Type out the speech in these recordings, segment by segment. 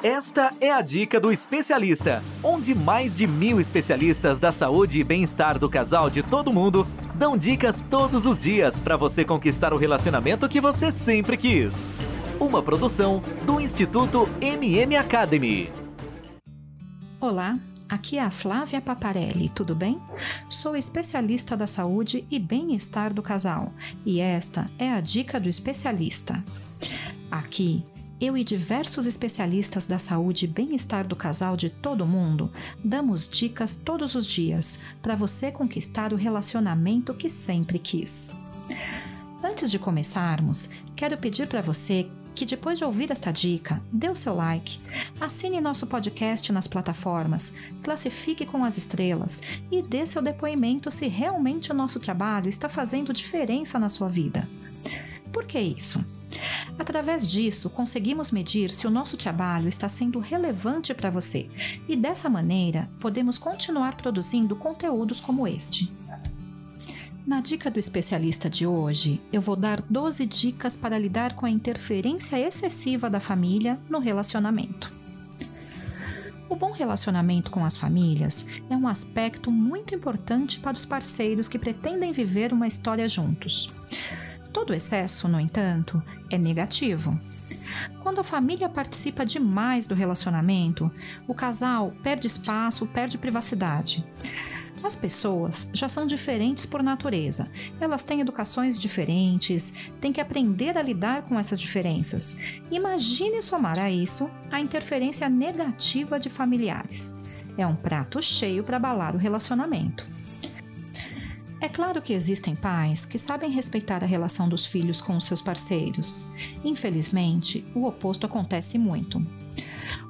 Esta é a dica do especialista, onde mais de mil especialistas da saúde e bem-estar do casal de todo mundo dão dicas todos os dias para você conquistar o relacionamento que você sempre quis. Uma produção do Instituto MM Academy. Olá, aqui é a Flávia Paparelli, tudo bem? Sou especialista da saúde e bem-estar do casal e esta é a dica do especialista. Aqui eu e diversos especialistas da saúde e bem-estar do casal de todo mundo damos dicas todos os dias para você conquistar o relacionamento que sempre quis. Antes de começarmos, quero pedir para você que depois de ouvir esta dica, dê o seu like, assine nosso podcast nas plataformas, classifique com as estrelas e dê seu depoimento se realmente o nosso trabalho está fazendo diferença na sua vida. Por que isso? Através disso, conseguimos medir se o nosso trabalho está sendo relevante para você e dessa maneira podemos continuar produzindo conteúdos como este. Na dica do especialista de hoje, eu vou dar 12 dicas para lidar com a interferência excessiva da família no relacionamento. O bom relacionamento com as famílias é um aspecto muito importante para os parceiros que pretendem viver uma história juntos. Todo excesso, no entanto, é negativo. Quando a família participa demais do relacionamento, o casal perde espaço, perde privacidade. As pessoas já são diferentes por natureza. Elas têm educações diferentes, têm que aprender a lidar com essas diferenças. Imagine somar a isso a interferência negativa de familiares. É um prato cheio para abalar o relacionamento. É claro que existem pais que sabem respeitar a relação dos filhos com os seus parceiros. Infelizmente, o oposto acontece muito.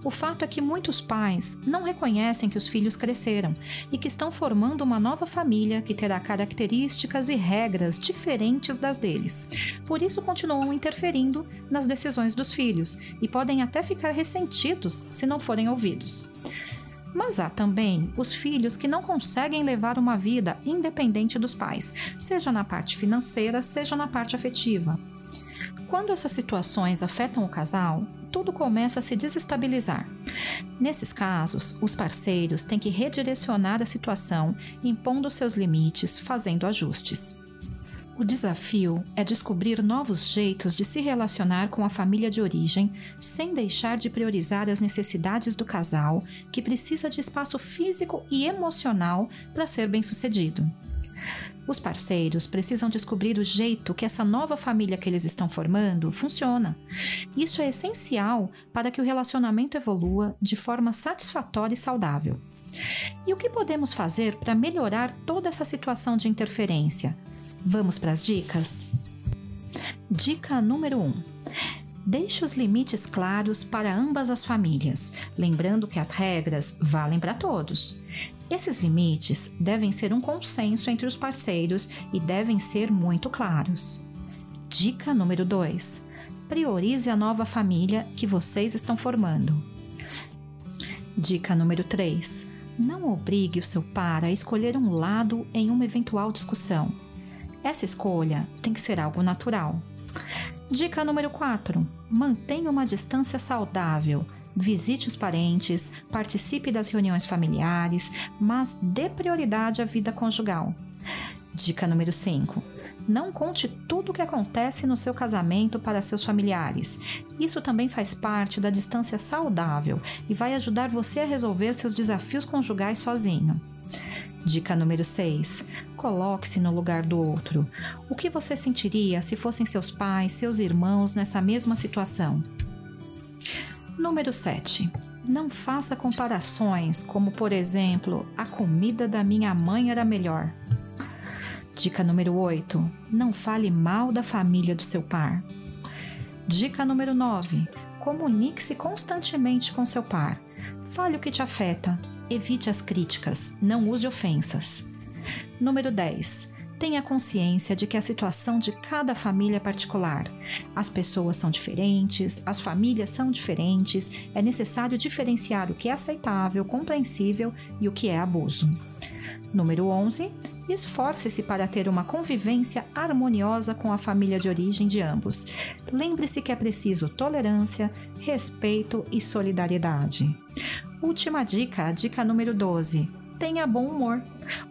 O fato é que muitos pais não reconhecem que os filhos cresceram e que estão formando uma nova família que terá características e regras diferentes das deles. Por isso, continuam interferindo nas decisões dos filhos e podem até ficar ressentidos se não forem ouvidos. Mas há também os filhos que não conseguem levar uma vida independente dos pais, seja na parte financeira, seja na parte afetiva. Quando essas situações afetam o casal, tudo começa a se desestabilizar. Nesses casos, os parceiros têm que redirecionar a situação, impondo seus limites, fazendo ajustes. O desafio é descobrir novos jeitos de se relacionar com a família de origem, sem deixar de priorizar as necessidades do casal, que precisa de espaço físico e emocional para ser bem-sucedido. Os parceiros precisam descobrir o jeito que essa nova família que eles estão formando funciona. Isso é essencial para que o relacionamento evolua de forma satisfatória e saudável. E o que podemos fazer para melhorar toda essa situação de interferência? Vamos para as dicas? Dica número 1. Um. Deixe os limites claros para ambas as famílias, lembrando que as regras valem para todos. Esses limites devem ser um consenso entre os parceiros e devem ser muito claros. Dica número 2. Priorize a nova família que vocês estão formando. Dica número 3. Não obrigue o seu par a escolher um lado em uma eventual discussão. Essa escolha tem que ser algo natural. Dica número 4: mantenha uma distância saudável. Visite os parentes, participe das reuniões familiares, mas dê prioridade à vida conjugal. Dica número 5: não conte tudo o que acontece no seu casamento para seus familiares. Isso também faz parte da distância saudável e vai ajudar você a resolver seus desafios conjugais sozinho. Dica número 6. Coloque-se no lugar do outro. O que você sentiria se fossem seus pais, seus irmãos nessa mesma situação? Número 7. Não faça comparações, como por exemplo, a comida da minha mãe era melhor. Dica número 8. Não fale mal da família do seu par. Dica número 9. Comunique-se constantemente com seu par. Fale o que te afeta, Evite as críticas, não use ofensas. Número 10. Tenha consciência de que a situação de cada família é particular. As pessoas são diferentes, as famílias são diferentes, é necessário diferenciar o que é aceitável, compreensível e o que é abuso. Número 11. Esforce-se para ter uma convivência harmoniosa com a família de origem de ambos. Lembre-se que é preciso tolerância, respeito e solidariedade. Última dica, dica número 12. Tenha bom humor.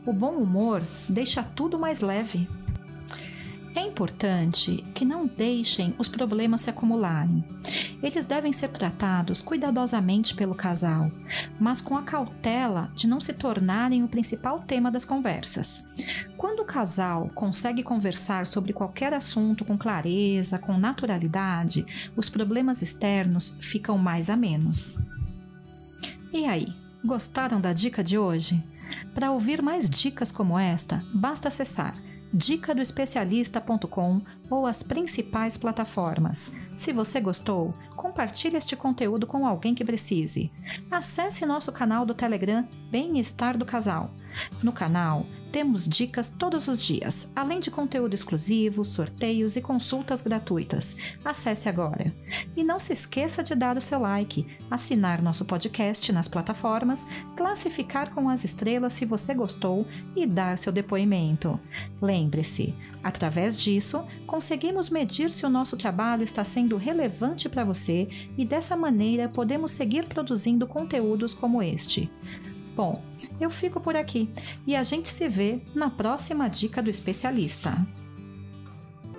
O bom humor deixa tudo mais leve. Importante que não deixem os problemas se acumularem. Eles devem ser tratados cuidadosamente pelo casal, mas com a cautela de não se tornarem o principal tema das conversas. Quando o casal consegue conversar sobre qualquer assunto com clareza, com naturalidade, os problemas externos ficam mais amenos. E aí, gostaram da dica de hoje? Para ouvir mais dicas como esta, basta acessar dicadoespecialista.com ou as principais plataformas. Se você gostou, compartilhe este conteúdo com alguém que precise. Acesse nosso canal do Telegram Bem-Estar do Casal. No canal, temos dicas todos os dias, além de conteúdo exclusivo, sorteios e consultas gratuitas. Acesse agora. E não se esqueça de dar o seu like, assinar nosso podcast nas plataformas, classificar com as estrelas se você gostou e dar seu depoimento. Lembre-se, através disso, conseguimos medir se o nosso trabalho está sendo relevante para você e dessa maneira podemos seguir produzindo conteúdos como este. Bom, eu fico por aqui e a gente se vê na próxima dica do especialista.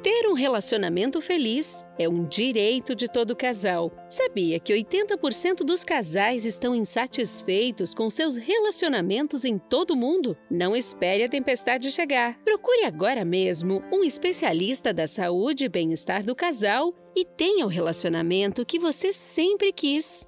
Ter um relacionamento feliz é um direito de todo casal. Sabia que 80% dos casais estão insatisfeitos com seus relacionamentos em todo o mundo? Não espere a tempestade chegar. Procure agora mesmo um especialista da saúde e bem-estar do casal e tenha o relacionamento que você sempre quis.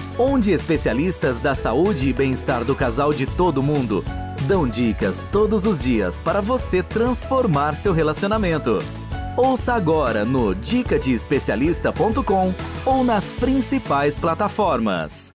onde especialistas da saúde e bem-estar do casal de todo mundo dão dicas todos os dias para você transformar seu relacionamento. Ouça agora no dicadeespecialista.com ou nas principais plataformas.